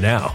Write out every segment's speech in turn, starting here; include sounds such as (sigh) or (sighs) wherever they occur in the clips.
now.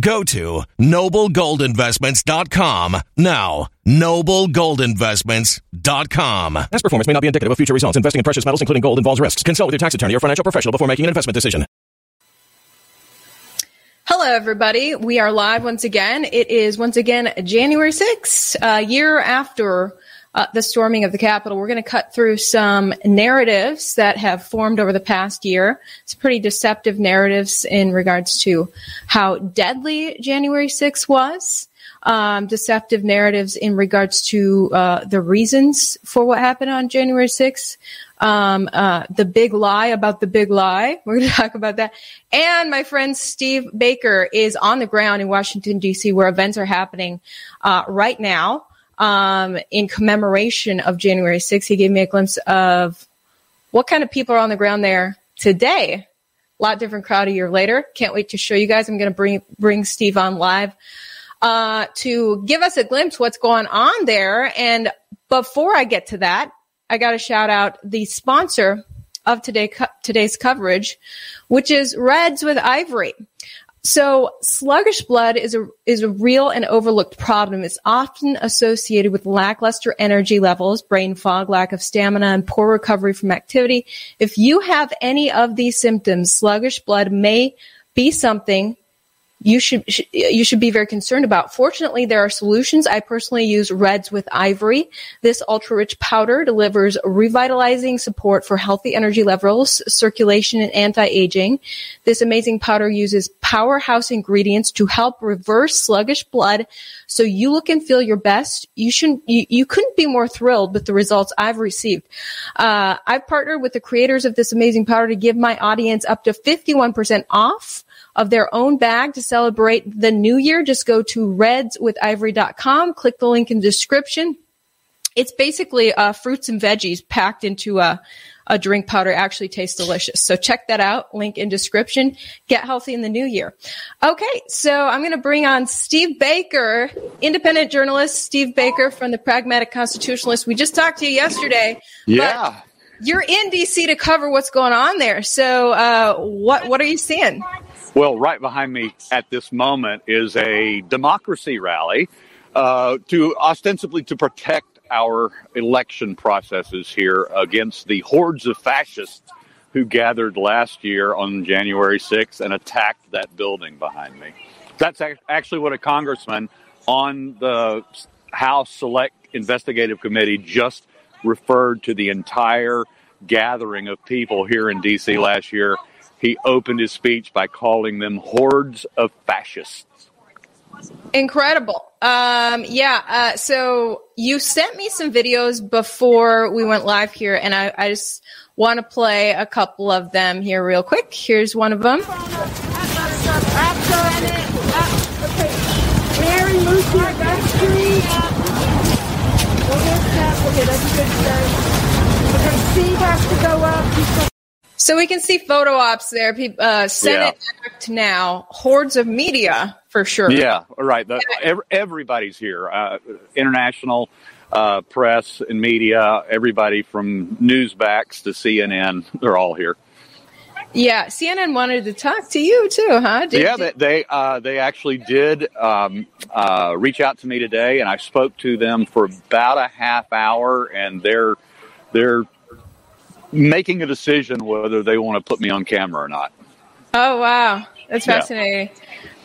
Go to noblegoldinvestments.com now. Noblegoldinvestments.com. Past performance may not be indicative of future results. Investing in precious metals, including gold, involves risks. Consult with your tax attorney or financial professional before making an investment decision. Hello, everybody. We are live once again. It is once again January 6th, a uh, year after uh, the storming of the Capitol. We're going to cut through some narratives that have formed over the past year. It's pretty deceptive narratives in regards to how deadly January 6th was. Um, deceptive narratives in regards to uh, the reasons for what happened on January 6th. Um, uh, the big lie about the big lie. (laughs) We're going to talk about that. And my friend Steve Baker is on the ground in Washington, D.C., where events are happening uh, right now um, in commemoration of January 6th. He gave me a glimpse of what kind of people are on the ground there today. A lot different crowd a year later. Can't wait to show you guys. I'm going to bring bring Steve on live uh, to give us a glimpse what's going on there. And before I get to that, I got to shout out the sponsor of today today's coverage, which is Reds with Ivory. So sluggish blood is a is a real and overlooked problem. It's often associated with lackluster energy levels, brain fog, lack of stamina, and poor recovery from activity. If you have any of these symptoms, sluggish blood may be something you should you should be very concerned about. Fortunately, there are solutions. I personally use Reds with Ivory. This ultra rich powder delivers revitalizing support for healthy energy levels, circulation, and anti aging. This amazing powder uses powerhouse ingredients to help reverse sluggish blood, so you look and feel your best. You should you, you couldn't be more thrilled with the results I've received. Uh, I've partnered with the creators of this amazing powder to give my audience up to fifty one percent off of their own bag to celebrate the new year, just go to redswithivory.com, click the link in the description. It's basically uh, fruits and veggies packed into a, a drink powder. Actually tastes delicious. So check that out. Link in description. Get healthy in the new year. Okay, so I'm going to bring on Steve Baker, independent journalist Steve Baker from the Pragmatic Constitutionalist. We just talked to you yesterday. Yeah. You're in DC to cover what's going on there. So uh, what what are you seeing? Well, right behind me at this moment is a democracy rally uh, to ostensibly to protect our election processes here against the hordes of fascists who gathered last year on January 6th and attacked that building behind me. That's actually what a congressman on the House Select Investigative Committee just referred to the entire gathering of people here in D.C. last year he opened his speech by calling them hordes of fascists. Incredible. Um, yeah. Uh, so you sent me some videos before we went live here, and I, I just want to play a couple of them here real quick. Here's one of them. Mary Lucy, that's three. Okay, that's good start. Okay, Steve has to go up. So we can see photo ops there. Uh, Senate yeah. Act now, hordes of media for sure. Yeah, right. The, every, everybody's here. Uh, international uh, press and media, everybody from Newsmax to CNN, they're all here. Yeah, CNN wanted to talk to you too, huh? Did, yeah, did... they uh, they actually did um, uh, reach out to me today, and I spoke to them for about a half hour, and they're they're making a decision whether they want to put me on camera or not. Oh wow, that's fascinating.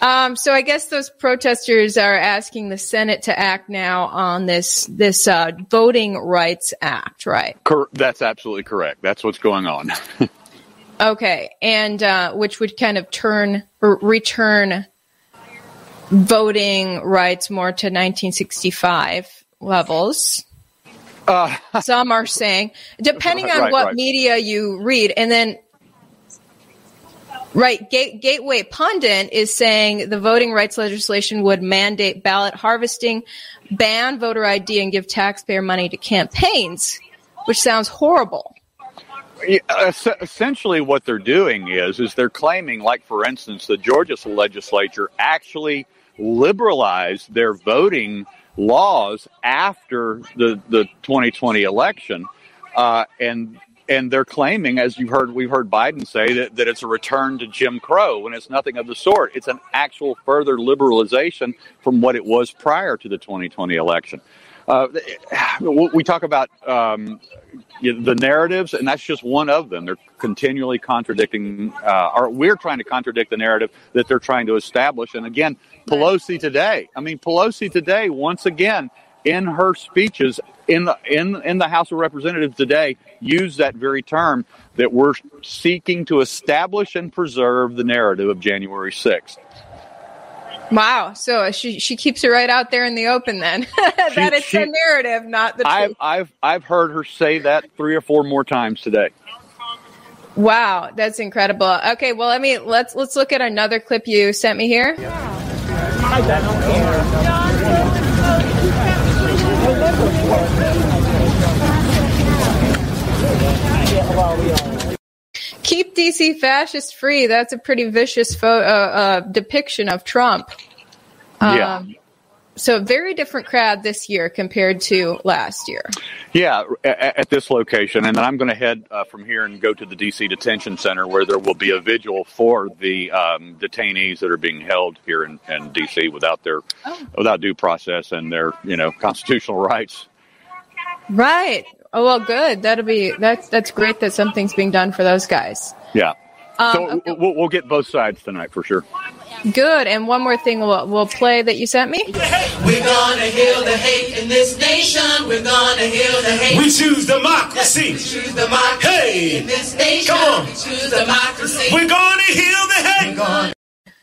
Yeah. Um, so I guess those protesters are asking the Senate to act now on this this uh, Voting Rights Act, right? Cor- that's absolutely correct. That's what's going on. (laughs) okay, and uh, which would kind of turn or return voting rights more to 1965 levels. Uh, (laughs) Some are saying, depending on right, what right. media you read, and then Right. Gate, Gateway Pundit is saying the voting rights legislation would mandate ballot harvesting, ban voter ID, and give taxpayer money to campaigns, which sounds horrible. Essentially, what they're doing is is they're claiming, like for instance, the Georgia legislature actually liberalized their voting laws after the, the 2020 election. Uh, and and they're claiming, as you've heard, we've heard Biden say that, that it's a return to Jim Crow when it's nothing of the sort. It's an actual further liberalization from what it was prior to the 2020 election. Uh, we talk about um, the narratives, and that's just one of them. They're continually contradicting, uh, or we're trying to contradict the narrative that they're trying to establish. And again, Pelosi today, I mean, Pelosi today, once again, in her speeches in the in in the House of Representatives today, used that very term that we're seeking to establish and preserve the narrative of January 6th. Wow. So she she keeps it right out there in the open then. (laughs) that is the narrative, not the I've, I've I've heard her say that three or four more times today. Wow, that's incredible. Okay, well let me let's let's look at another clip you sent me here. Keep DC fascist free. That's a pretty vicious fo- uh, uh, depiction of Trump. Um, yeah. so very different crowd this year compared to last year. Yeah, at, at this location, and then I'm going to head uh, from here and go to the DC Detention Center, where there will be a vigil for the um, detainees that are being held here in, in DC without their oh. without due process and their you know constitutional rights. Right. Oh well, good. That'll be that's that's great that something's being done for those guys. Yeah. Um, so okay. we'll, we'll get both sides tonight for sure. Good. And one more thing we'll, we'll play that you sent me. We're gonna heal the hate in this nation. We're gonna heal the hate. We choose democracy. We choose democracy hey. in this nation. Come on. We choose democracy. We're gonna heal the hate.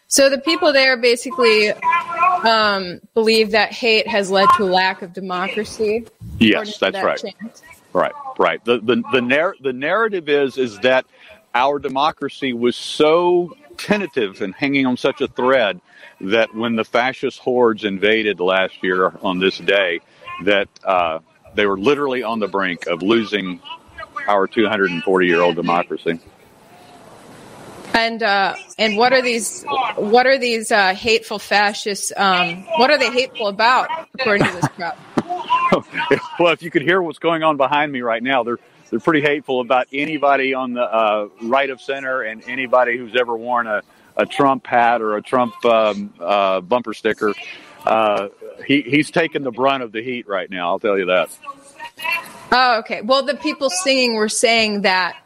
So the people there basically um, believe that hate has led to a lack of democracy. Yes, that's right. Chant. Right, right. The the the, narr- the narrative is is that our democracy was so tentative and hanging on such a thread that when the fascist hordes invaded last year on this day, that uh, they were literally on the brink of losing our 240 year old democracy. And uh, and what are these what are these uh, hateful fascists? Um, what are they hateful about, according to this crowd? (laughs) well, if you could hear what's going on behind me right now, they're they're pretty hateful about anybody on the uh, right of center and anybody who's ever worn a, a Trump hat or a Trump um, uh, bumper sticker. Uh, he, he's taking the brunt of the heat right now. I'll tell you that. Oh, okay. Well, the people singing were saying that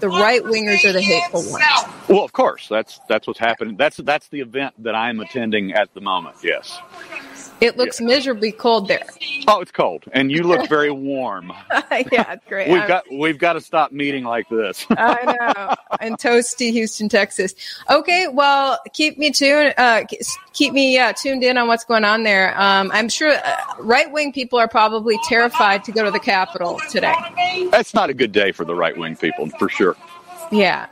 the right wingers are the hateful ones. Well, of course, that's that's what's happening. That's that's the event that I'm attending at the moment. Yes. It looks yeah. miserably cold there. Oh, it's cold, and you look very (laughs) warm. (laughs) yeah, it's great. we've got we've got to stop meeting like this. (laughs) I know. And toasty Houston, Texas. Okay, well, keep me tuned. Uh, keep me uh, tuned in on what's going on there. Um, I'm sure uh, right wing people are probably terrified to go to the Capitol today. That's not a good day for the right wing people, for sure. Yeah.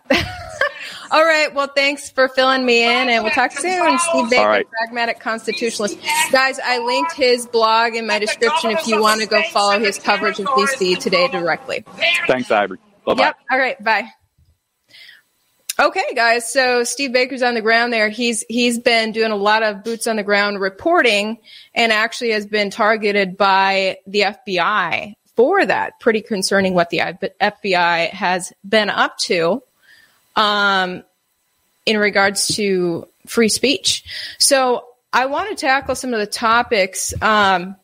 All right. Well, thanks for filling me in, and we'll talk soon. Steve Baker, right. Pragmatic Constitutionalist. Guys, I linked his blog in my description if you want to go follow his coverage of DC today directly. Thanks, Ivory. Bye-bye. Yep. All right. Bye. Okay, guys. So Steve Baker's on the ground there. He's he's been doing a lot of boots on the ground reporting, and actually has been targeted by the FBI for that. Pretty concerning what the FBI has been up to um, in regards to free speech. So I want to tackle some of the topics um,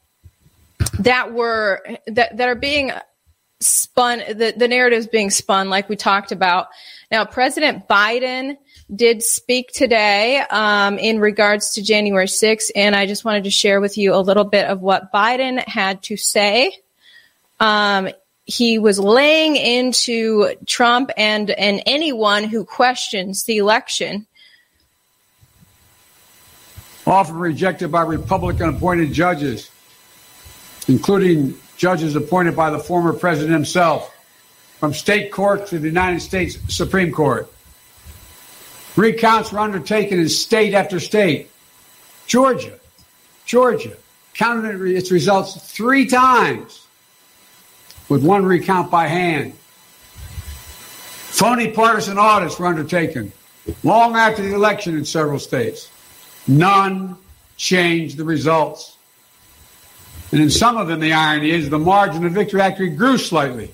that were that, that are being spun. The, the narratives being spun, like we talked about. Now, President Biden did speak today um, in regards to January 6th, and I just wanted to share with you a little bit of what Biden had to say. Um, he was laying into Trump and, and anyone who questions the election. Often rejected by Republican appointed judges, including judges appointed by the former president himself, from state court to the United States Supreme Court. Recounts were undertaken in state after state. Georgia, Georgia counted its results three times with one recount by hand. Phony partisan audits were undertaken long after the election in several states. None changed the results. And in some of them, the irony is the margin of victory actually grew slightly.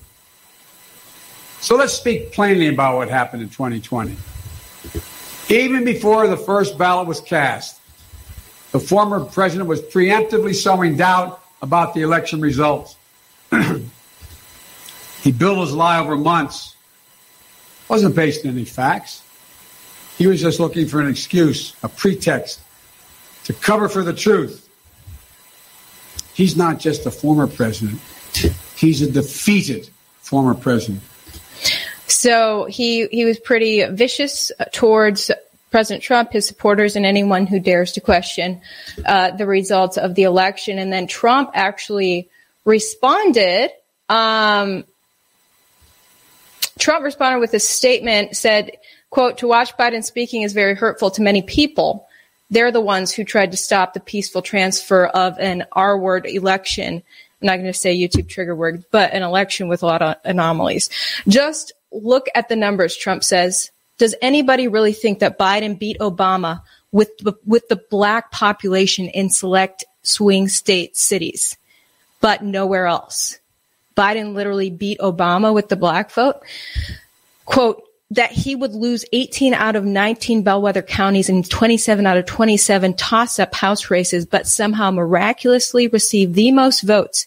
So let's speak plainly about what happened in 2020. Even before the first ballot was cast, the former president was preemptively sowing doubt about the election results. (clears throat) He built his lie over months. Wasn't based on any facts. He was just looking for an excuse, a pretext to cover for the truth. He's not just a former president. He's a defeated former president. So he he was pretty vicious towards President Trump, his supporters, and anyone who dares to question uh, the results of the election. And then Trump actually responded um, Trump responded with a statement, said, quote, to watch Biden speaking is very hurtful to many people. They're the ones who tried to stop the peaceful transfer of an R word election. I'm not going to say YouTube trigger word, but an election with a lot of anomalies. Just look at the numbers, Trump says. Does anybody really think that Biden beat Obama with the, with the black population in select swing state cities, but nowhere else. Biden literally beat Obama with the black vote. Quote, that he would lose 18 out of 19 bellwether counties and 27 out of 27 toss up House races, but somehow miraculously receive the most votes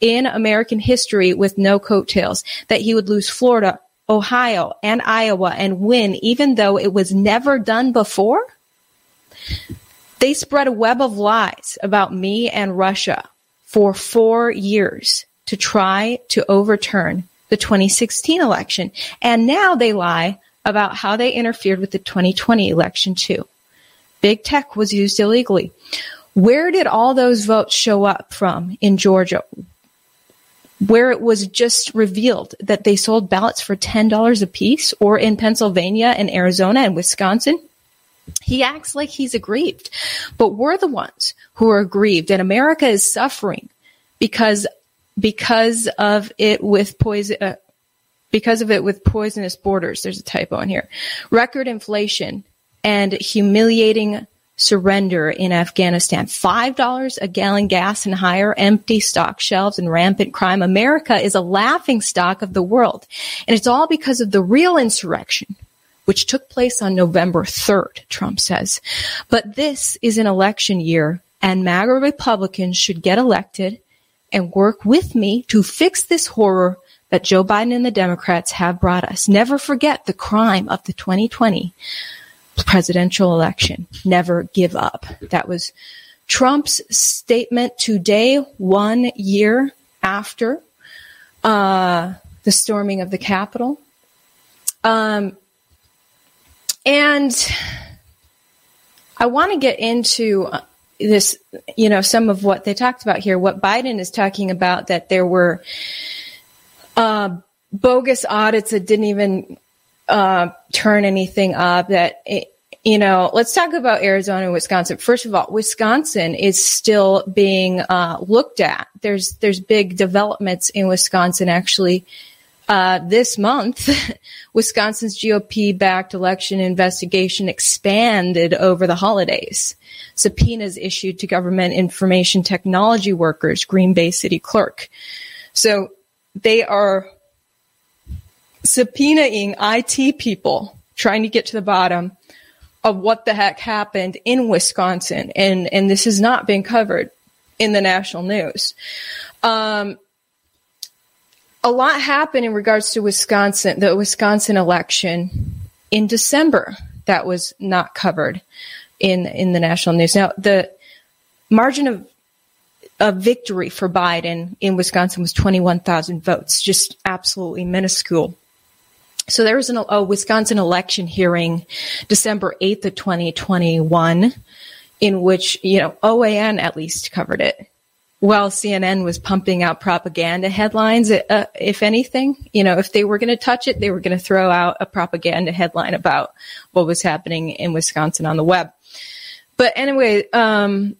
in American history with no coattails. That he would lose Florida, Ohio, and Iowa and win, even though it was never done before? They spread a web of lies about me and Russia for four years to try to overturn the 2016 election. And now they lie about how they interfered with the 2020 election too. Big tech was used illegally. Where did all those votes show up from in Georgia? Where it was just revealed that they sold ballots for $10 a piece or in Pennsylvania and Arizona and Wisconsin? He acts like he's aggrieved, but we're the ones who are aggrieved and America is suffering because because of it with poison, uh, because of it with poisonous borders. There's a typo in here. Record inflation and humiliating surrender in Afghanistan. $5 a gallon gas and higher, empty stock shelves and rampant crime. America is a laughing stock of the world. And it's all because of the real insurrection, which took place on November 3rd, Trump says. But this is an election year and MAGA Republicans should get elected and work with me to fix this horror that Joe Biden and the Democrats have brought us. Never forget the crime of the 2020 presidential election. Never give up. That was Trump's statement today, one year after uh, the storming of the Capitol. Um, and I want to get into this, you know, some of what they talked about here, what Biden is talking about, that there were uh, bogus audits that didn't even uh, turn anything up, that, it, you know, let's talk about Arizona and Wisconsin. First of all, Wisconsin is still being uh, looked at. There's there's big developments in Wisconsin actually. Uh, this month, (laughs) Wisconsin's GOP-backed election investigation expanded over the holidays subpoenas issued to government information technology workers, Green Bay City Clerk. So they are subpoenaing IT people trying to get to the bottom of what the heck happened in Wisconsin. And, and this has not been covered in the national news. Um, a lot happened in regards to Wisconsin, the Wisconsin election in December that was not covered in in the national news. Now, the margin of of victory for Biden in Wisconsin was 21,000 votes, just absolutely minuscule. So there was an, a Wisconsin election hearing December 8th of 2021 in which, you know, OAN at least covered it. Well, CNN was pumping out propaganda headlines, uh, if anything. You know, if they were going to touch it, they were going to throw out a propaganda headline about what was happening in Wisconsin on the web. But anyway, um,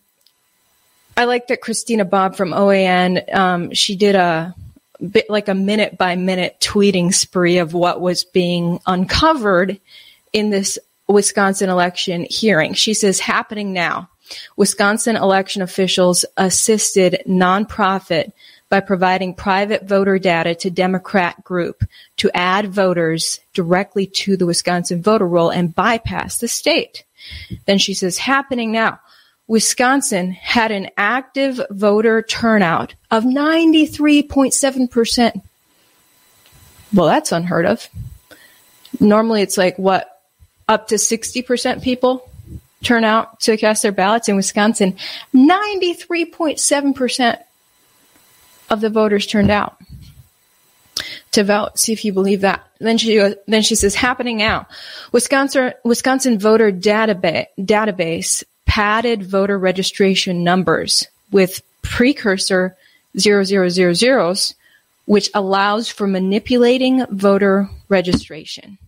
I like that Christina Bobb from OAN, um, she did a bit like a minute by minute tweeting spree of what was being uncovered in this Wisconsin election hearing. She says, happening now. Wisconsin election officials assisted nonprofit by providing private voter data to Democrat group to add voters directly to the Wisconsin voter roll and bypass the state. Then she says, happening now. Wisconsin had an active voter turnout of 93.7%. Well, that's unheard of. Normally it's like what, up to 60% people turn out to cast their ballots in Wisconsin. 93.7% of the voters turned out to vote. See if you believe that. Then she then she says, happening now. Wisconsin Wisconsin voter database database padded voter registration numbers with precursor 0000s, which allows for manipulating voter registration.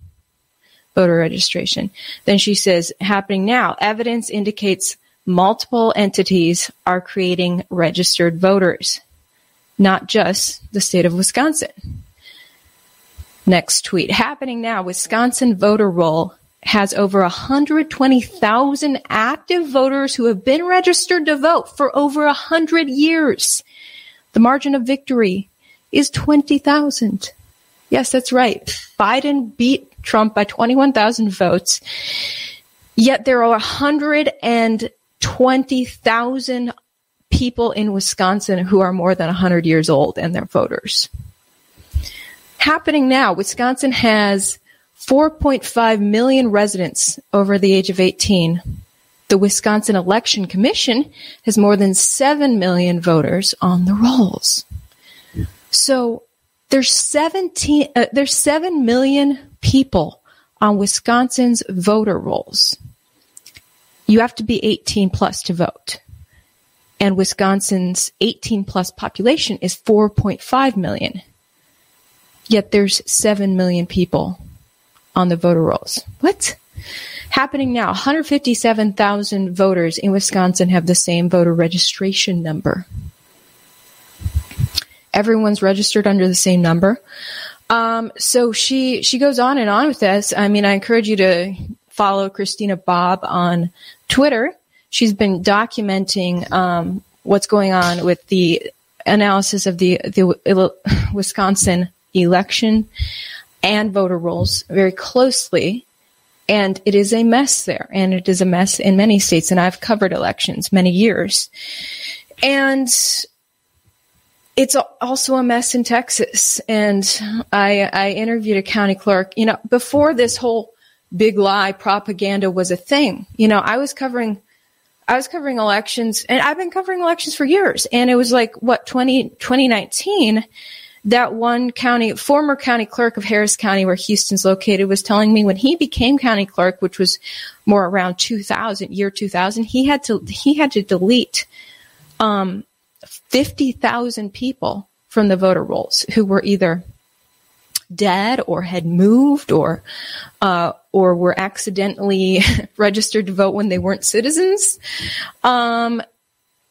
Voter registration. Then she says, happening now. Evidence indicates multiple entities are creating registered voters, not just the state of Wisconsin. Next tweet. Happening now. Wisconsin voter roll has over 120,000 active voters who have been registered to vote for over 100 years. The margin of victory is 20,000. Yes, that's right. Biden beat Trump by 21,000 votes. Yet there are 120,000 people in Wisconsin who are more than 100 years old and they're voters. Happening now, Wisconsin has 4.5 million residents over the age of 18. The Wisconsin Election Commission has more than 7 million voters on the rolls. So there's 17, uh, there's 7 million people on Wisconsin's voter rolls. You have to be 18 plus to vote. And Wisconsin's 18 plus population is 4.5 million. Yet there's 7 million people on the voter rolls. What? Happening now, 157,000 voters in Wisconsin have the same voter registration number. Everyone's registered under the same number. Um, so she she goes on and on with this. I mean, I encourage you to follow Christina Bobb on Twitter. She's been documenting um, what's going on with the analysis of the the Wisconsin election and voter rolls very closely. And it is a mess there. And it is a mess in many states. And I've covered elections many years. And it's also a mess in Texas. And I, I interviewed a county clerk, you know, before this whole big lie propaganda was a thing. You know, I was covering, I was covering elections and I've been covering elections for years. And it was like, what, 20, 2019 that one county, former county clerk of Harris County, where Houston's located, was telling me when he became county clerk, which was more around 2000, year 2000, he had to he had to delete um, 50,000 people from the voter rolls who were either dead or had moved or uh, or were accidentally (laughs) registered to vote when they weren't citizens. Um,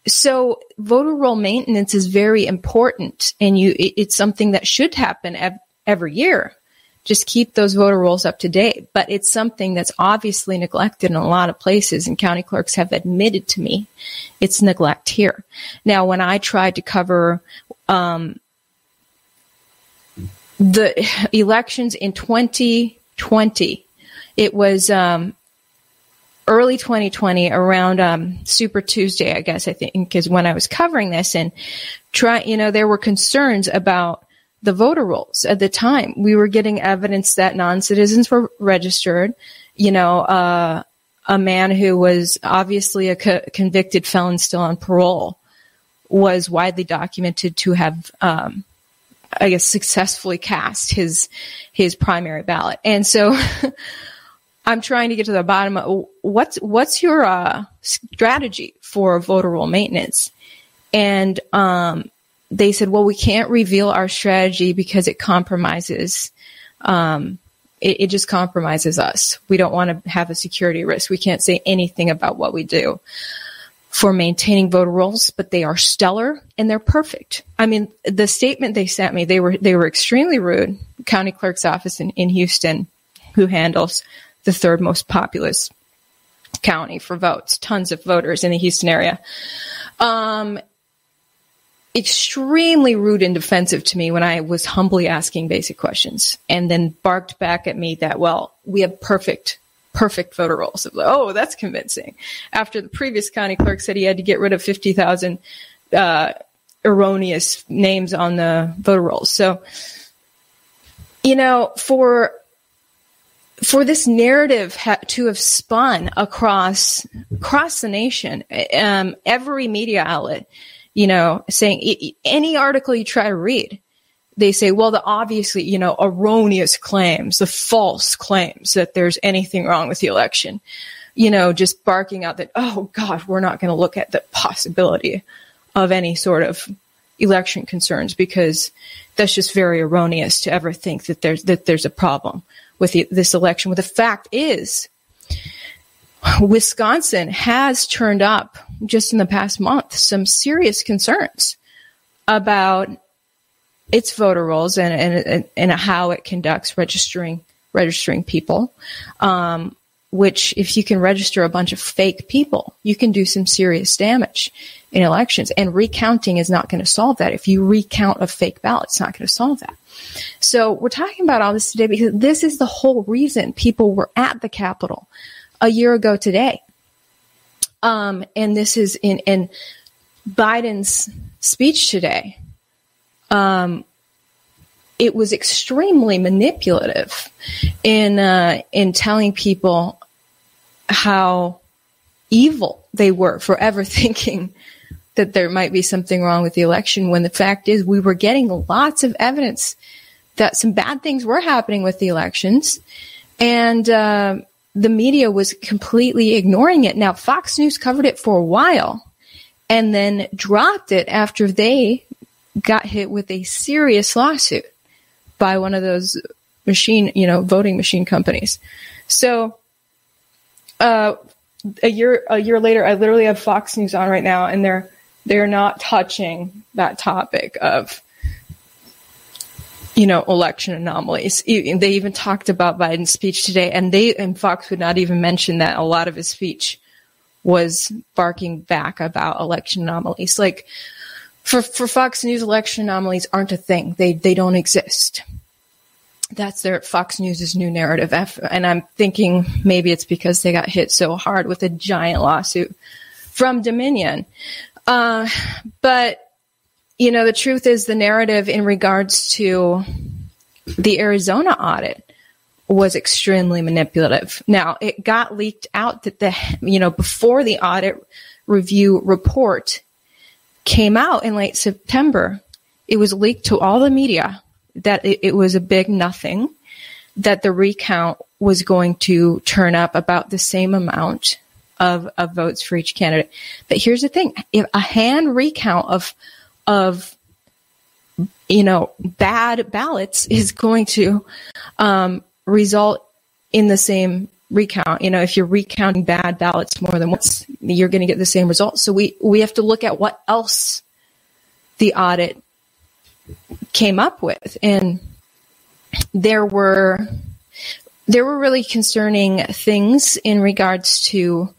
so voter roll maintenance is very important and you it, it's something that should happen ev- every year just keep those voter rolls up to date but it's something that's obviously neglected in a lot of places and county clerks have admitted to me it's neglect here now when i tried to cover um, the (laughs) elections in 2020 it was um, early 2020 around um, Super Tuesday, I guess I think is when I was covering this and try. You know, there were concerns about the voter rolls at the time. We were getting evidence that non-citizens were registered. You know, uh, a man who was obviously a co- convicted felon still on parole was widely documented to have. Um, I guess successfully cast his his primary ballot, and so (laughs) I'm trying to get to the bottom of what's what's your uh, strategy for voter roll maintenance, and um, they said, well, we can't reveal our strategy because it compromises. Um, it, it just compromises us. We don't want to have a security risk. We can't say anything about what we do for maintaining voter rolls, but they are stellar and they're perfect. I mean, the statement they sent me, they were they were extremely rude. County clerk's office in, in Houston, who handles the third most populous county for votes, tons of voters in the Houston area. Um, extremely rude and defensive to me when I was humbly asking basic questions and then barked back at me that, well, we have perfect, perfect voter rolls. Like, oh, that's convincing. After the previous county clerk said he had to get rid of 50,000, uh, erroneous names on the voter rolls. So, you know, for for this narrative ha- to have spun across across the nation, um, every media outlet, you know, saying any article you try to read, they say, well, the obviously, you know, erroneous claims, the false claims that there's anything wrong with the election, you know, just barking out that, oh God, we're not going to look at the possibility of any sort of election concerns because that's just very erroneous to ever think that there's that there's a problem with the, this election. Well, the fact is, Wisconsin has turned up just in the past month some serious concerns about its voter rolls and, and, and how it conducts registering registering people. Um, which if you can register a bunch of fake people, you can do some serious damage in elections. And recounting is not going to solve that. If you recount a fake ballot, it's not going to solve that. So we're talking about all this today because this is the whole reason people were at the Capitol a year ago today. Um, and this is in, in Biden's speech today. Um, it was extremely manipulative in uh, in telling people how evil they were for ever (laughs) thinking that there might be something wrong with the election when the fact is we were getting lots of evidence that some bad things were happening with the elections and uh, the media was completely ignoring it. Now fox news covered it for a while and then dropped it after they got hit with a serious lawsuit by one of those machine you know voting machine companies. So uh, a year a year later, I literally have Fox News on right now, and they're they're not touching that topic of you know election anomalies. They even talked about Biden's speech today, and they and Fox would not even mention that a lot of his speech was barking back about election anomalies. Like for for Fox News, election anomalies aren't a thing. They they don't exist that's their Fox News' new narrative. And I'm thinking maybe it's because they got hit so hard with a giant lawsuit from Dominion. Uh, but, you know, the truth is the narrative in regards to the Arizona audit was extremely manipulative. Now, it got leaked out that the, you know, before the audit review report came out in late September, it was leaked to all the media that it, it was a big nothing, that the recount was going to turn up about the same amount of, of votes for each candidate. But here's the thing: if a hand recount of of you know bad ballots is going to um, result in the same recount. You know, if you're recounting bad ballots more than once, you're going to get the same result. So we we have to look at what else the audit came up with. And there were there were really concerning things in regards to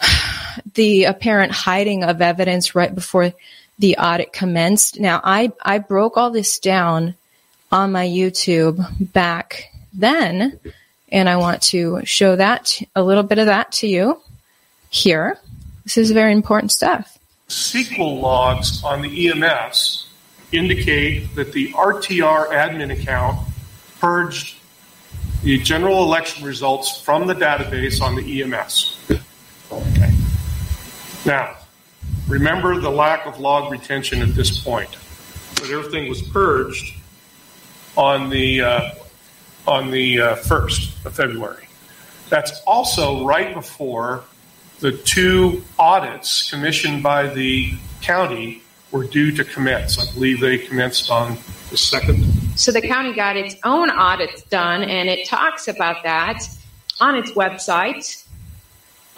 (sighs) the apparent hiding of evidence right before the audit commenced. Now, I, I broke all this down on my YouTube back then, and I want to show that, a little bit of that to you here. This is very important stuff. SQL logs on the EMS indicate that the RTR admin account purged the general election results from the database on the EMS. Okay. Now, remember the lack of log retention at this point. But everything was purged on the uh, on the uh, first of February. That's also right before the two audits commissioned by the county were due to commence. I believe they commenced on the second. So the county got its own audits done, and it talks about that on its website.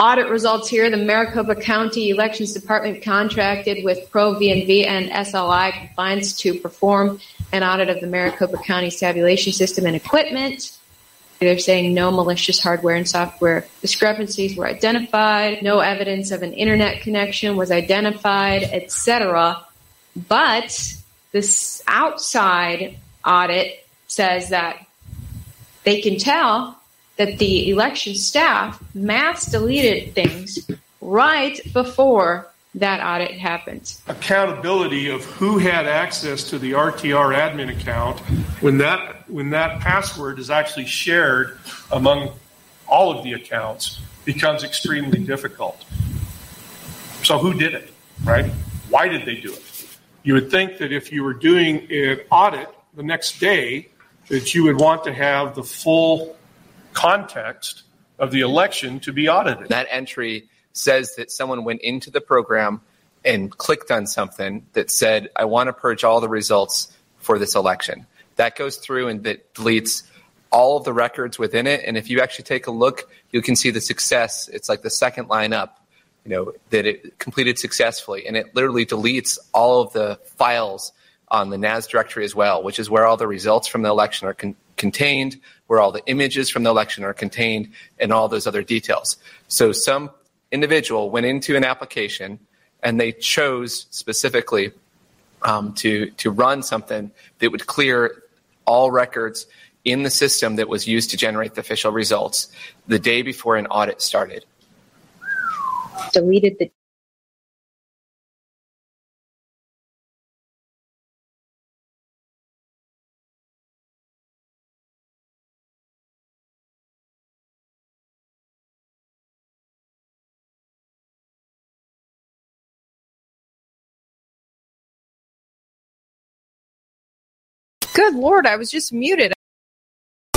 Audit results here. The Maricopa County Elections Department contracted with Pro V&V and SLI Compliance to perform an audit of the Maricopa County tabulation system and equipment. They're saying no malicious hardware and software discrepancies were identified, no evidence of an internet connection was identified, etc. But this outside audit says that they can tell that the election staff mass deleted things right before that audit happened. Accountability of who had access to the RTR admin account when that when that password is actually shared among all of the accounts becomes extremely difficult. So who did it, right? Why did they do it? You would think that if you were doing an audit the next day that you would want to have the full context of the election to be audited. That entry says that someone went into the program and clicked on something that said, I want to purge all the results for this election. That goes through and that deletes all of the records within it. And if you actually take a look, you can see the success. It's like the second line up, you know, that it completed successfully. And it literally deletes all of the files on the NAS directory as well, which is where all the results from the election are con- contained, where all the images from the election are contained, and all those other details. So some individual went into an application and they chose specifically um, to to run something that would clear all records in the system that was used to generate the official results the day before an audit started. Deleted the Good lord, I was just muted.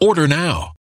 Order now.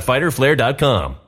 www.fighterflare.com.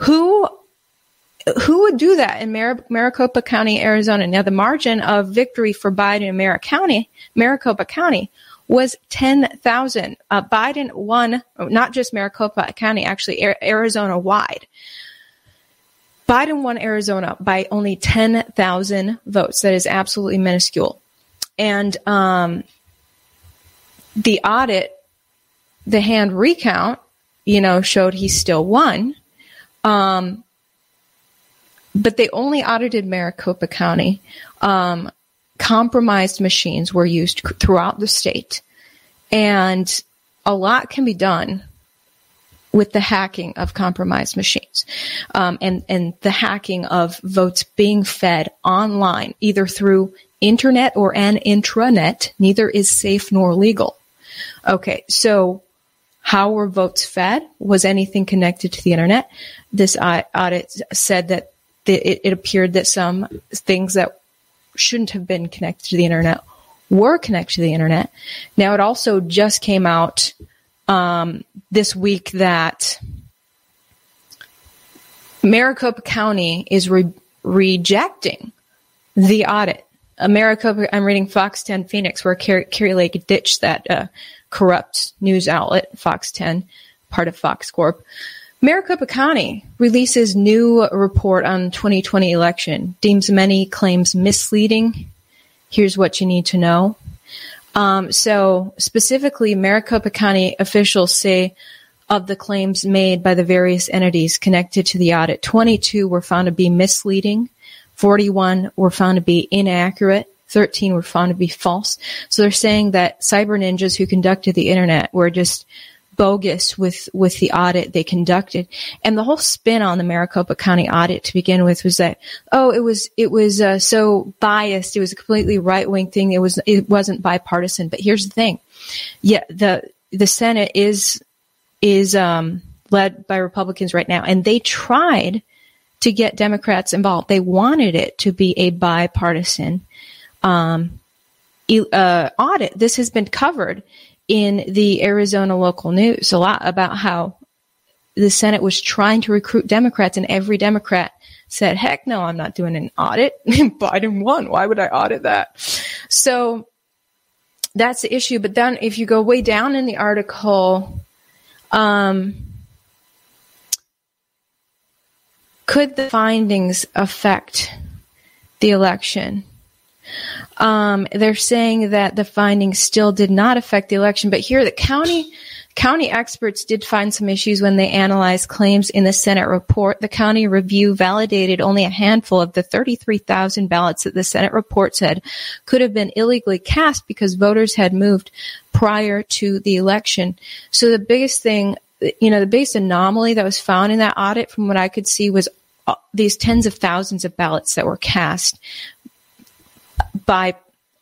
who who would do that in Mar- Maricopa County, Arizona? Now, the margin of victory for Biden in Mar- County, Maricopa County was 10,000. Uh, Biden won, not just Maricopa County, actually, Ar- Arizona wide. Biden won Arizona by only 10,000 votes. That is absolutely minuscule. And um, the audit, the hand recount, you know, showed he still won. Um, but they only audited Maricopa County. Um, compromised machines were used throughout the state, and a lot can be done with the hacking of compromised machines um, and and the hacking of votes being fed online either through internet or an intranet. Neither is safe nor legal. Okay, so how were votes fed? Was anything connected to the internet? This audit said that it, appeared that some things that shouldn't have been connected to the internet were connected to the internet. Now, it also just came out um, this week that Maricopa County is re- rejecting the audit. Maricopa, I'm reading Fox 10 Phoenix, where Kari, Kari Lake ditched that uh, corrupt news outlet, Fox 10, part of Fox Corp. Maricopa County releases new report on 2020 election, deems many claims misleading. Here's what you need to know. Um, so specifically, Maricopa County officials say of the claims made by the various entities connected to the audit, 22 were found to be misleading, 41 were found to be inaccurate, 13 were found to be false. So they're saying that cyber ninjas who conducted the internet were just bogus with with the audit they conducted. And the whole spin on the maricopa county audit to begin with was that oh it was it was uh, so biased. It was a completely right-wing thing. It was it wasn't bipartisan. But here's the thing. Yeah the the senate is is um, led by republicans right now. And they tried to get democrats involved. They wanted it to be a bipartisan um, uh, audit this has been covered in the Arizona local news a lot about how the Senate was trying to recruit Democrats, and every Democrat said, heck no, I'm not doing an audit. (laughs) Biden won. Why would I audit that? So that's the issue. But then if you go way down in the article, um, could the findings affect the election? Um, they're saying that the findings still did not affect the election, but here the county county experts did find some issues when they analyzed claims in the Senate report. The county review validated only a handful of the 33,000 ballots that the Senate report said could have been illegally cast because voters had moved prior to the election. So the biggest thing, you know, the biggest anomaly that was found in that audit from what I could see was uh, these tens of thousands of ballots that were cast by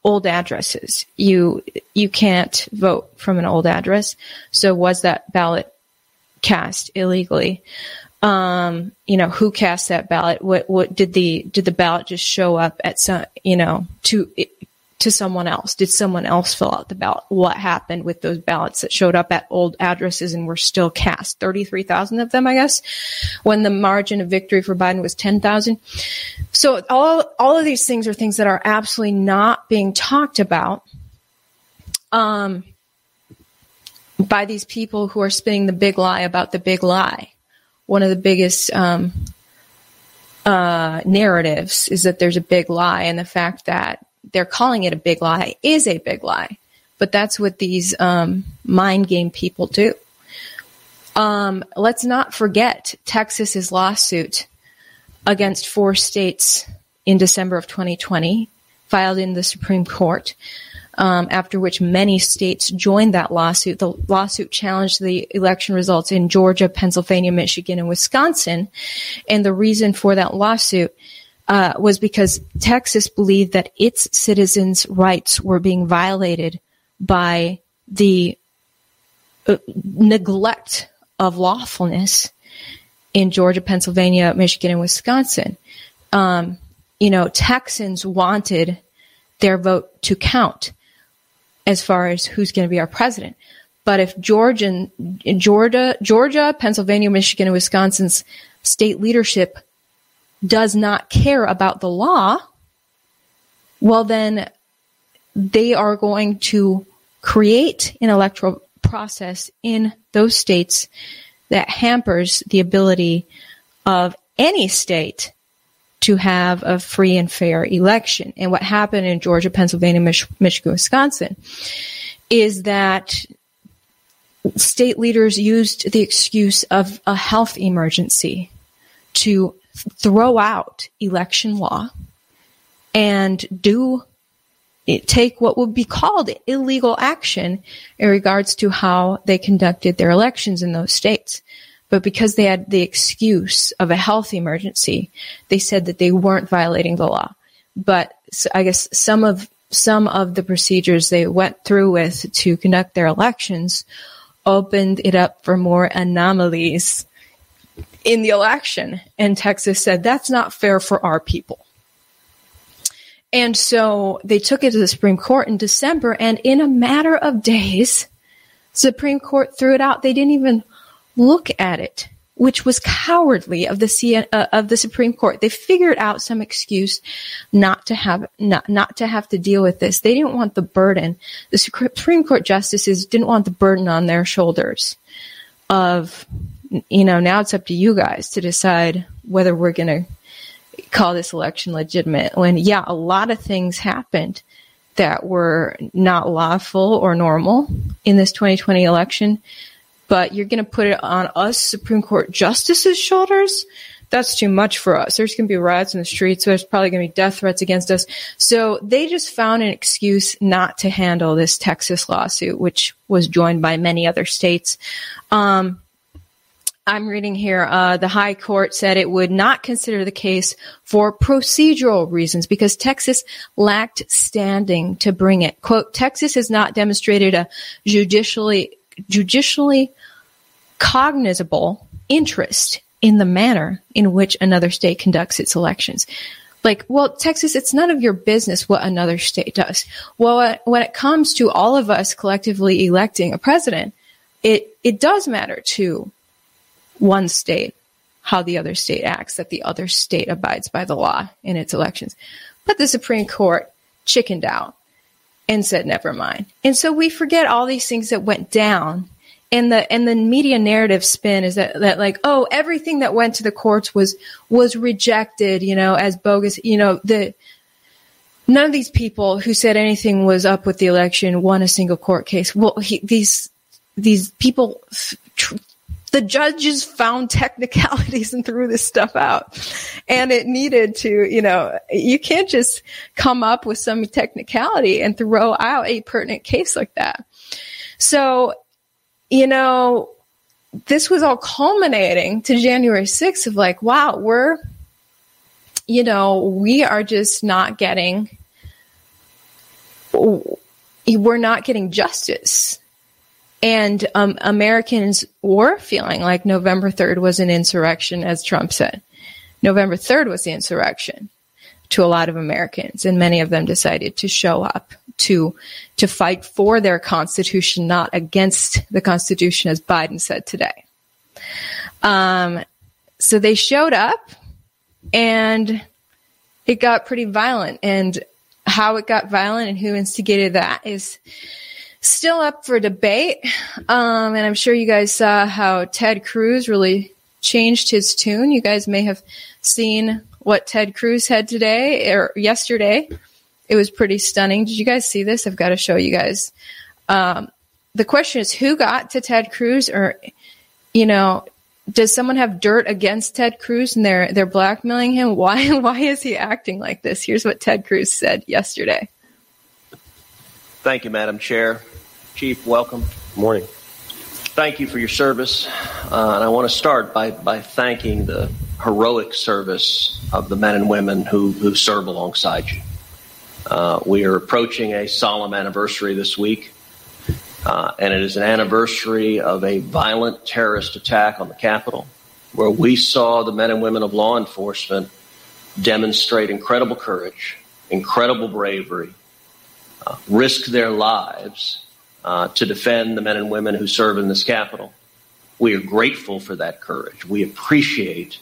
old addresses. You you can't vote from an old address. So was that ballot cast illegally? Um, you know, who cast that ballot? What what did the did the ballot just show up at some you know to to someone else? Did someone else fill out the ballot? What happened with those ballots that showed up at old addresses and were still cast? 33,000 of them, I guess, when the margin of victory for Biden was 10,000. So all, all of these things are things that are absolutely not being talked about. Um, by these people who are spinning the big lie about the big lie. One of the biggest um, uh, narratives is that there's a big lie, and the fact that they're calling it a big lie is a big lie. But that's what these um, mind game people do. Um, let's not forget Texas's lawsuit against four states in December of 2020, filed in the Supreme Court. Um, after which many states joined that lawsuit. The lawsuit challenged the election results in Georgia, Pennsylvania, Michigan, and Wisconsin. And the reason for that lawsuit uh, was because Texas believed that its citizens' rights were being violated by the uh, neglect of lawfulness in Georgia, Pennsylvania, Michigan, and Wisconsin. Um, you know, Texans wanted their vote to count as far as who's going to be our president. But if Georgia, Georgia, Georgia, Pennsylvania, Michigan, and Wisconsin's state leadership does not care about the law, well, then they are going to create an electoral process in those states that hampers the ability of any state to have a free and fair election. And what happened in Georgia, Pennsylvania, Mich- Michigan, Wisconsin is that state leaders used the excuse of a health emergency to throw out election law and do take what would be called illegal action in regards to how they conducted their elections in those states. But because they had the excuse of a health emergency, they said that they weren't violating the law. But I guess some of some of the procedures they went through with to conduct their elections opened it up for more anomalies in the election. And Texas said, that's not fair for our people. And so they took it to the Supreme Court in December, and in a matter of days, Supreme Court threw it out. They didn't even look at it, which was cowardly of the C- uh, of the Supreme Court. They figured out some excuse not to have not not to have to deal with this. They didn't want the burden. The Supreme Court justices didn't want the burden on their shoulders of you know now it's up to you guys to decide whether we're going to call this election legitimate when yeah a lot of things happened that were not lawful or normal in this 2020 election but you're going to put it on us supreme court justices shoulders? That's too much for us. There's going to be riots in the streets so there's probably going to be death threats against us. So they just found an excuse not to handle this texas lawsuit which was joined by many other states. Um, I'm reading here. Uh, the High Court said it would not consider the case for procedural reasons because Texas lacked standing to bring it. Quote: Texas has not demonstrated a judicially judicially cognizable interest in the manner in which another state conducts its elections. Like, well, Texas, it's none of your business what another state does. Well, when it comes to all of us collectively electing a president, it it does matter to one state how the other state acts, that the other state abides by the law in its elections. But the Supreme Court chickened out and said, never mind. And so we forget all these things that went down. And the and the media narrative spin is that, that like oh everything that went to the courts was was rejected you know as bogus you know the none of these people who said anything was up with the election won a single court case well he, these these people tr- the judges found technicalities (laughs) and threw this stuff out. And it needed to, you know, you can't just come up with some technicality and throw out a pertinent case like that. So, you know, this was all culminating to January 6th of like, wow, we're, you know, we are just not getting, we're not getting justice and um, Americans were feeling like November 3rd was an insurrection, as Trump said. November 3rd was the insurrection to a lot of Americans, and many of them decided to show up to to fight for their constitution, not against the constitution, as Biden said today. Um, so they showed up, and it got pretty violent. And how it got violent and who instigated that is still up for debate. Um, and I'm sure you guys saw how Ted Cruz really changed his tune. You guys may have seen what Ted Cruz had today or yesterday. It was pretty stunning. Did you guys see this? I've got to show you guys. Um, the question is who got to Ted Cruz or, you know, does someone have dirt against Ted Cruz and they're they're blackmailing him? (laughs) Why why is he acting like this? Here's what Ted Cruz said yesterday. Thank you, Madam Chair. Chief, welcome. Morning. Thank you for your service. Uh, and I want to start by, by thanking the heroic service of the men and women who, who serve alongside you. Uh, we are approaching a solemn anniversary this week, uh, and it is an anniversary of a violent terrorist attack on the Capitol, where we saw the men and women of law enforcement demonstrate incredible courage, incredible bravery, uh, risk their lives uh, to defend the men and women who serve in this capital. We are grateful for that courage. We appreciate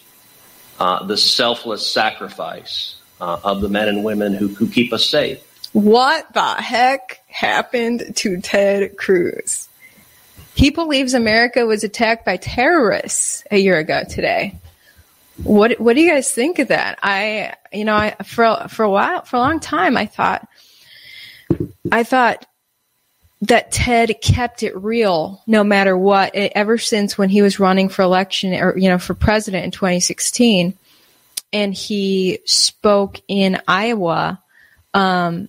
uh, the selfless sacrifice uh, of the men and women who, who keep us safe. What the heck happened to Ted Cruz? He believes America was attacked by terrorists a year ago today. What What do you guys think of that? I, you know, I, for for a while, for a long time, I thought, I thought that Ted kept it real no matter what. It, ever since when he was running for election or you know for president in 2016, and he spoke in Iowa um,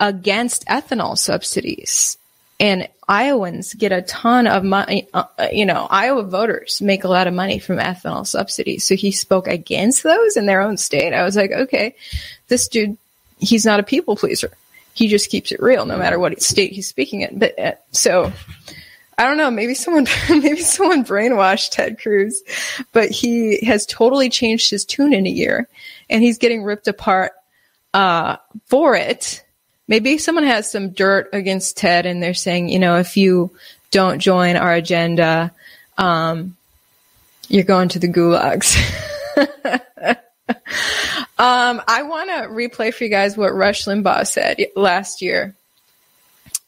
against ethanol subsidies. And Iowans get a ton of money. Uh, you know, Iowa voters make a lot of money from ethanol subsidies. So he spoke against those in their own state. I was like, okay, this dude, he's not a people pleaser he just keeps it real no matter what state he's speaking in. But uh, so, I don't know, maybe someone (laughs) maybe someone brainwashed Ted Cruz, but he has totally changed his tune in a year and he's getting ripped apart uh, for it. Maybe someone has some dirt against Ted and they're saying, you know, if you don't join our agenda, um, you're going to the gulags. (laughs) um, I want to replay for you guys what Rush Limbaugh said last year.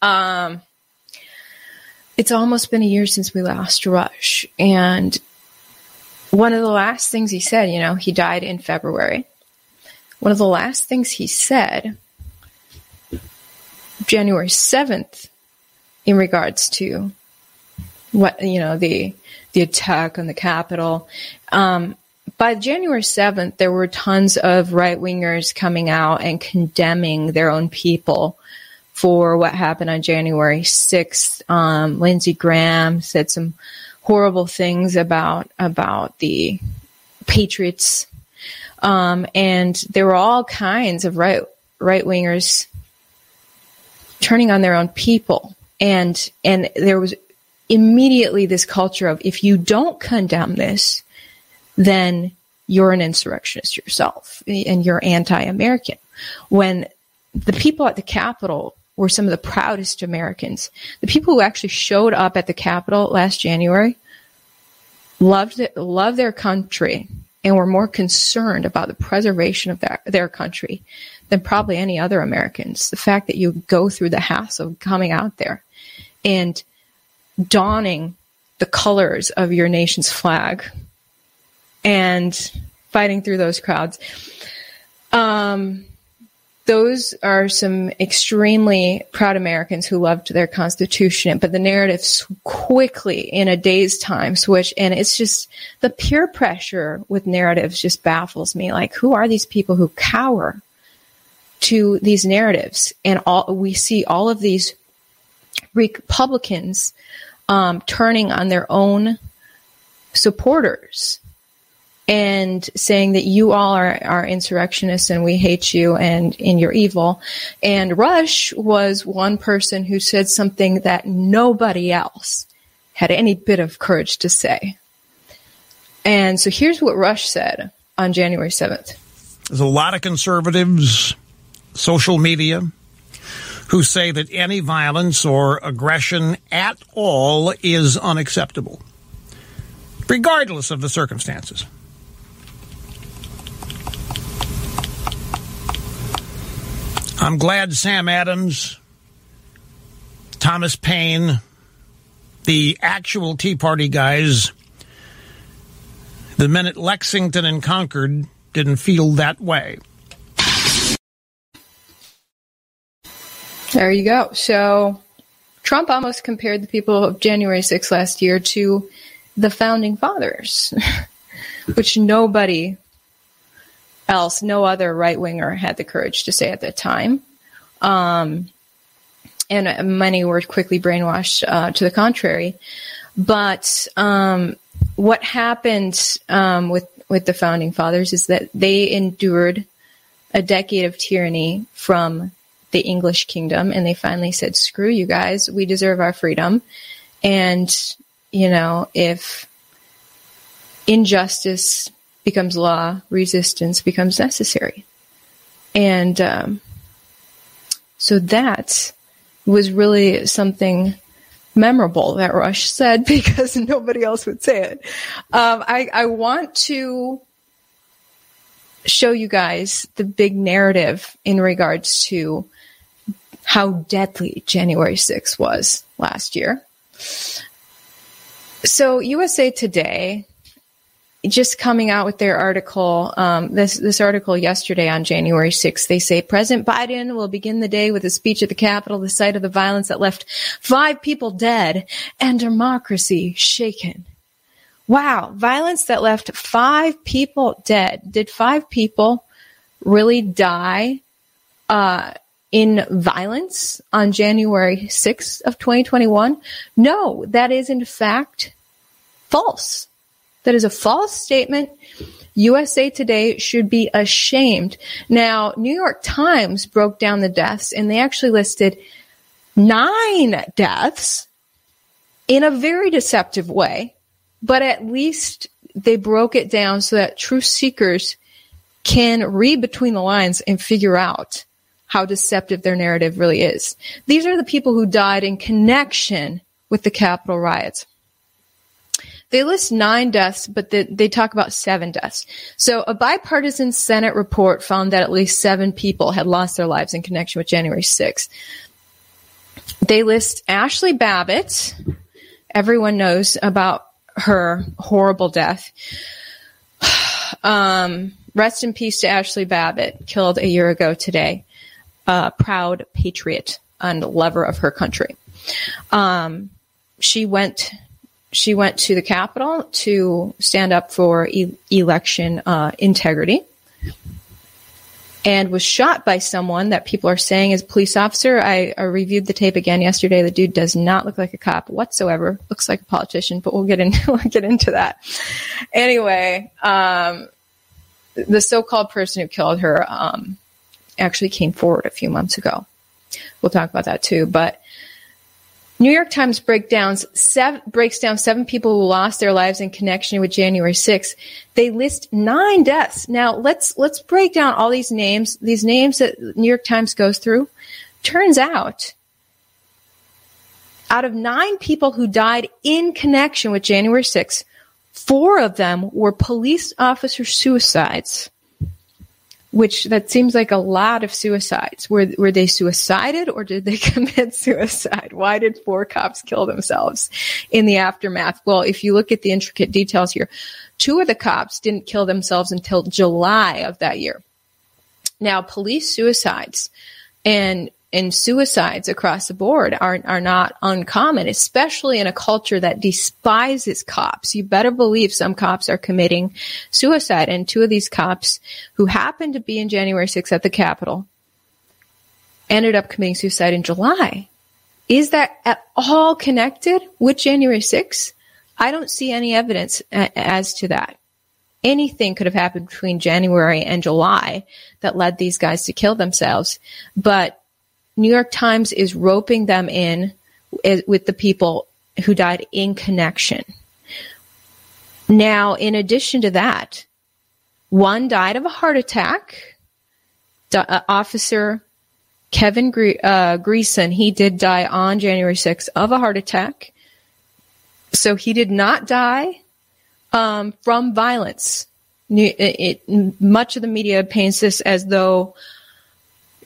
Um, it's almost been a year since we lost Rush. And one of the last things he said, you know, he died in February. One of the last things he said, January 7th, in regards to what, you know, the, the attack on the Capitol. Um, by January 7th, there were tons of right wingers coming out and condemning their own people for what happened on January 6th. Um, Lindsey Graham said some horrible things about about the Patriots, um, and there were all kinds of right right wingers turning on their own people, and and there was immediately this culture of if you don't condemn this, then you're an insurrectionist yourself and you're anti-American. When the people at the Capitol were some of the proudest Americans. The people who actually showed up at the Capitol last January loved loved their country and were more concerned about the preservation of their, their country than probably any other Americans. The fact that you go through the hassle of coming out there and donning the colors of your nation's flag and fighting through those crowds. Um, those are some extremely proud Americans who loved their Constitution, but the narrative quickly in a day's time switched, and it's just the peer pressure with narratives just baffles me. Like, who are these people who cower to these narratives? And all we see all of these Republicans um, turning on their own supporters and saying that you all are, are insurrectionists and we hate you and, and you're evil. And Rush was one person who said something that nobody else had any bit of courage to say. And so here's what Rush said on January 7th. There's a lot of conservatives, social media, who say that any violence or aggression at all is unacceptable, regardless of the circumstances. I'm glad Sam Adams, Thomas Paine, the actual Tea Party guys, the men at Lexington and Concord didn't feel that way. There you go. So Trump almost compared the people of January 6th last year to the founding fathers, (laughs) which nobody else, no other right winger had the courage to say at that time. Um, and many were quickly brainwashed uh, to the contrary. But um, what happened um, with with the founding fathers is that they endured a decade of tyranny from the English kingdom, and they finally said, "Screw you guys! We deserve our freedom." And you know, if injustice becomes law, resistance becomes necessary. And um, so that was really something memorable that Rush said (laughs) because nobody else would say it. Um, I, I want to show you guys the big narrative in regards to how deadly January 6th was last year. So USA Today just coming out with their article, um, this this article yesterday on January 6th, they say President Biden will begin the day with a speech at the Capitol, the site of the violence that left five people dead and democracy shaken. Wow, violence that left five people dead. Did five people really die uh, in violence on January 6th of 2021? No, that is in fact false. That is a false statement. USA Today should be ashamed. Now, New York Times broke down the deaths and they actually listed nine deaths in a very deceptive way, but at least they broke it down so that truth seekers can read between the lines and figure out how deceptive their narrative really is. These are the people who died in connection with the Capitol riots. They list nine deaths, but they, they, talk about seven deaths. So a bipartisan Senate report found that at least seven people had lost their lives in connection with January 6th. They list Ashli Babbitt. Everyone knows about her horrible death. (sighs) Um, rest in peace to Ashli Babbitt, killed a year ago today. Uh, proud patriot and lover of her country. Um, she went she went to the Capitol to stand up for e- election uh, integrity and was shot by someone that people are saying is a police officer. I, I, reviewed the tape again yesterday. The dude does not look like a cop whatsoever. Looks like a politician, but we'll get into (laughs) we'll get into that. Anyway, um, the so-called person who killed her um, actually came forward a few months ago. We'll talk about that too, but New York Times breakdowns seven, breaks down seven people who lost their lives in connection with January 6th. They list nine deaths. Now let's let's break down all these names. These names that New York Times goes through. Turns out, out of nine people who died in connection with January 6th, four of them were police officer suicides which that seems like a lot of suicides. Were were they suicided or did they (laughs) commit suicide? Why did four cops kill themselves in the aftermath? Well, if you look at the intricate details here, two of the cops didn't kill themselves until July of that year. Now, police suicides and and suicides across the board are, are not uncommon, especially in a culture that despises cops. You better believe some cops are committing suicide. And two of these cops who happened to be in January 6th at the Capitol ended up committing suicide in July. Is that at all connected with January 6th? I don't see any evidence uh, as to that. Anything could have happened between January and July that led these guys to kill themselves. But New York Times is roping them in with the people who died in connection. Now, in addition to that, one died of a heart attack. Uh, officer Kevin Gre- uh, Greeson, he did die on January 6th of a heart attack. So he did not die um, from violence. It, it, much of the media paints this as though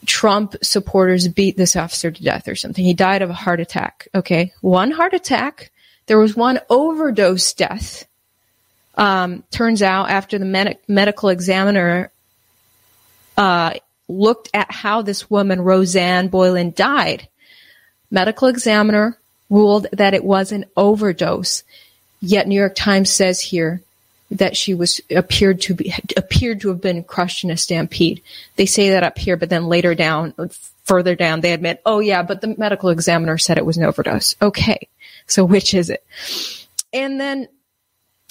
Trump supporters beat this officer to death or something. He died of a heart attack. Okay. One heart attack. There was one overdose death. Um, turns out after the med- medical examiner, uh, looked at how this woman, Rosanne Boyland, died, medical examiner ruled that it was an overdose. Yet New York Times says here that she was appeared to be appeared to have been crushed in a stampede. They say that up here, but then later down, further down, they admit, oh yeah, but the medical examiner said it was an overdose. Okay, so which is it? And then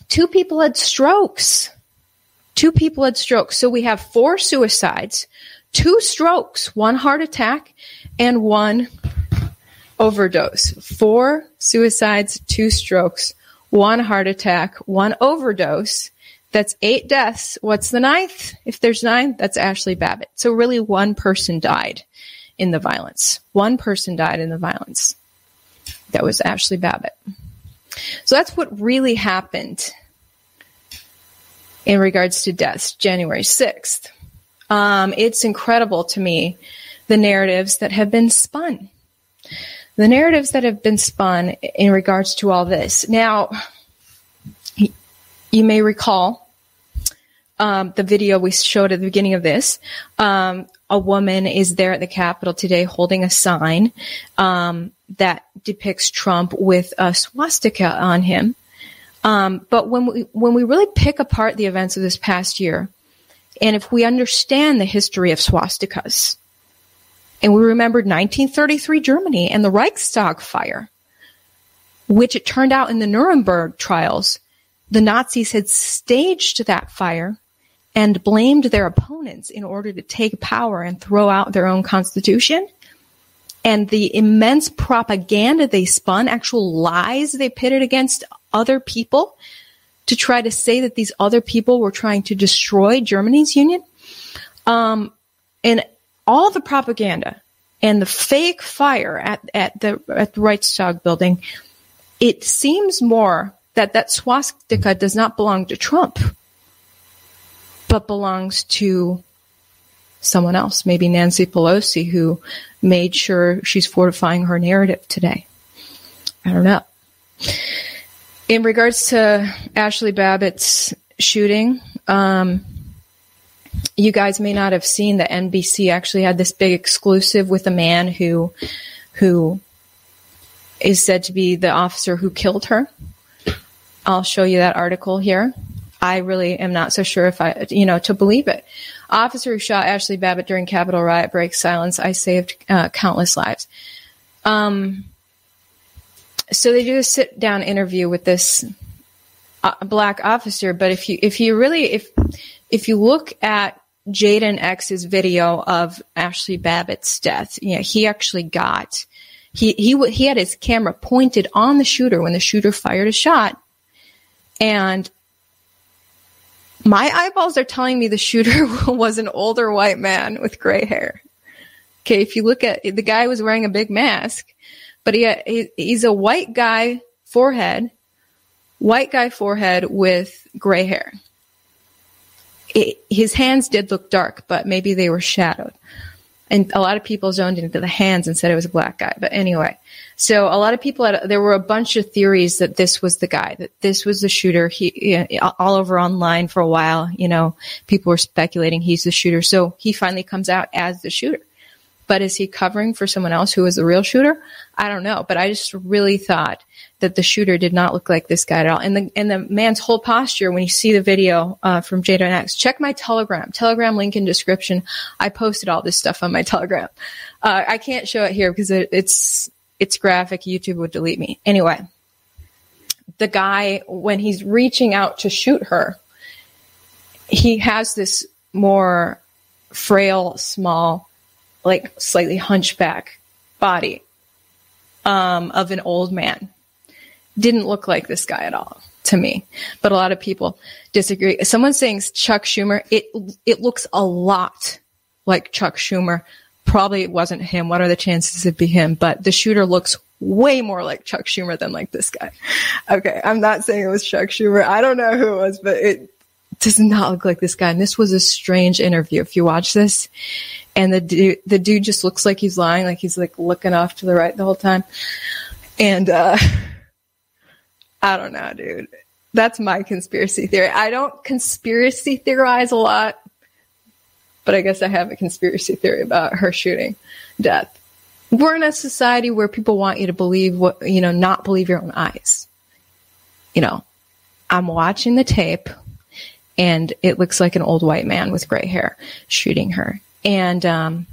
two people had strokes. Two people had strokes. So we have four suicides, two strokes, one heart attack, and one overdose. Four suicides, two strokes, one heart attack, one overdose. That's eight deaths. What's the ninth? If there's nine, that's Ashli Babbitt. So really one person died in the violence. One person died in the violence. That was Ashli Babbitt. So that's what really happened in regards to deaths, January 6th. Um, it's incredible to me the narratives that have been spun the narratives that have been spun in regards to all this. Now, you may recall um, the video we showed at the beginning of this. Um, a woman is there at the Capitol today holding a sign um, that depicts Trump with a swastika on him. Um, but when we when we really pick apart the events of this past year, and if we understand the history of swastikas, and we remembered 1933 Germany and the Reichstag fire, which it turned out in the Nuremberg trials, the Nazis had staged that fire and blamed their opponents in order to take power and throw out their own constitution. and the immense propaganda they spun, actual lies they pitted against other people to try to say that these other people were trying to destroy Germany's union. Um, and all the propaganda and the fake fire at, at the at the Reichstag building, it seems more that that swastika does not belong to Trump, but belongs to someone else, maybe Nancy Pelosi, who made sure she's fortifying her narrative today. I don't know. In regards to Ashli Babbitt's shooting, um, you guys may not have seen that NBC actually had this big exclusive with a man who, who is said to be the officer who killed her. I'll show you that article here. I really am not so sure if I, you know, to believe it. Officer who shot Ashli Babbitt during Capitol riot breaks silence. I saved uh, countless lives. Um, so they do a sit down interview with this Uh, black officer. But if you if you really if if you look at Jayden X's video of Ashli Babbitt's death, you know, he actually got he he he had his camera pointed on the shooter when the shooter fired a shot, and my eyeballs are telling me the shooter (laughs) was an older white man with gray hair. Okay, if you look at the guy was wearing a big mask, but he, he he's a white guy forehead, white guy forehead with gray hair. It, his hands did look dark, but maybe they were shadowed. And a lot of people zoned into the hands and said it was a black guy. But anyway, so a lot of people had, there were a bunch of theories that this was the guy, that this was the shooter. He, all over online for a while, you know, people were speculating he's the shooter. So he finally comes out as the shooter. But is he covering for someone else who was the real shooter? I don't know. But I just really thought that the shooter did not look like this guy at all. And the and the man's whole posture when you see the video uh, from Jayden X, check my Telegram. Telegram link in description. I posted all this stuff on my Telegram. Uh, I can't show it here because it, it's it's graphic. YouTube would delete me. Anyway, the guy when he's reaching out to shoot her, he has this more frail, small like slightly hunchback body um, of an old man. Didn't look like this guy at all to me, but a lot of people disagree. Someone's saying Chuck Schumer. It it looks a lot like Chuck Schumer. Probably it wasn't him. What are the chances it'd be him? But the shooter looks way more like Chuck Schumer than like this guy. Okay, I'm not saying it was Chuck Schumer. I don't know who it was, but it does not look like this guy. And this was a strange interview. If you watch this, and the dude, the dude just looks like he's lying, like he's like looking off to the right the whole time. And uh, (laughs) I don't know, dude. That's my conspiracy theory. I don't conspiracy theorize a lot, but I guess I have a conspiracy theory about her shooting death. We're in a society where people want you to believe what, you know, not believe your own eyes. You know, I'm watching the tape and it looks like an old white man with gray hair shooting her and um,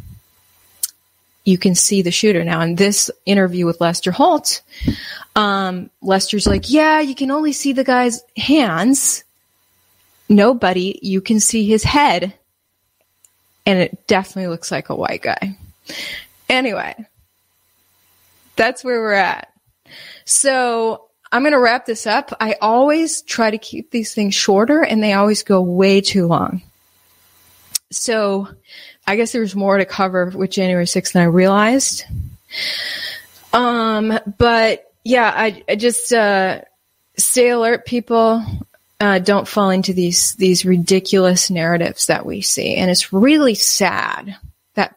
you can see the shooter now. In this interview with Lester Holt, um, Lester's like, "Yeah, you can only see the guy's hands. Nobody, you can see his head, and it definitely looks like a white guy." Anyway, that's where we're at. So I'm going to wrap this up. I always try to keep these things shorter, and they always go way too long. So I guess there's more to cover with January 6th than I realized. Um, but yeah, I, I just, uh, stay alert people. Uh, don't fall into these, these ridiculous narratives that we see. And it's really sad that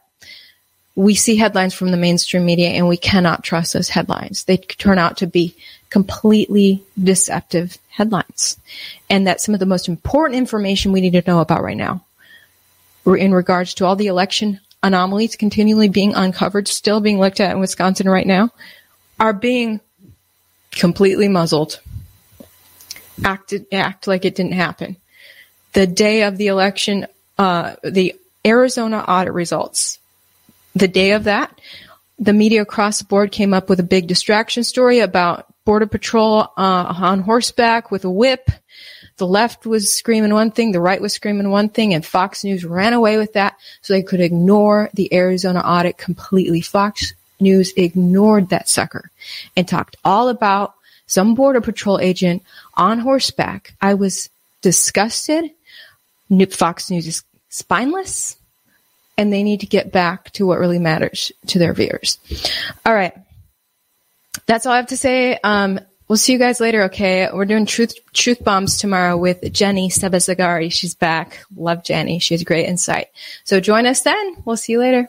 we see headlines from the mainstream media and we cannot trust those headlines. They turn out to be completely deceptive headlines. And that's some of the most important information we need to know about right now in regards to all the election anomalies continually being uncovered, still being looked at in Wisconsin right now, are being completely muzzled. Acted, act like it didn't happen. The day of the election, uh, the Arizona audit results, the day of that, the media across the board came up with a big distraction story about Border Patrol uh, on horseback with a whip the left was screaming one thing, the right was screaming one thing, and Fox News ran away with that so they could ignore the Arizona audit completely. Fox News ignored that sucker and talked all about some border patrol agent on horseback. I was disgusted. Fox News is spineless and they need to get back to what really matters to their viewers. All right. That's all I have to say. Um, we'll see you guys later. Okay. We're doing truth, truth bombs tomorrow with Jenny Sebasagari. She's back. Love Jenny. She has great insight. So join us then. We'll see you later.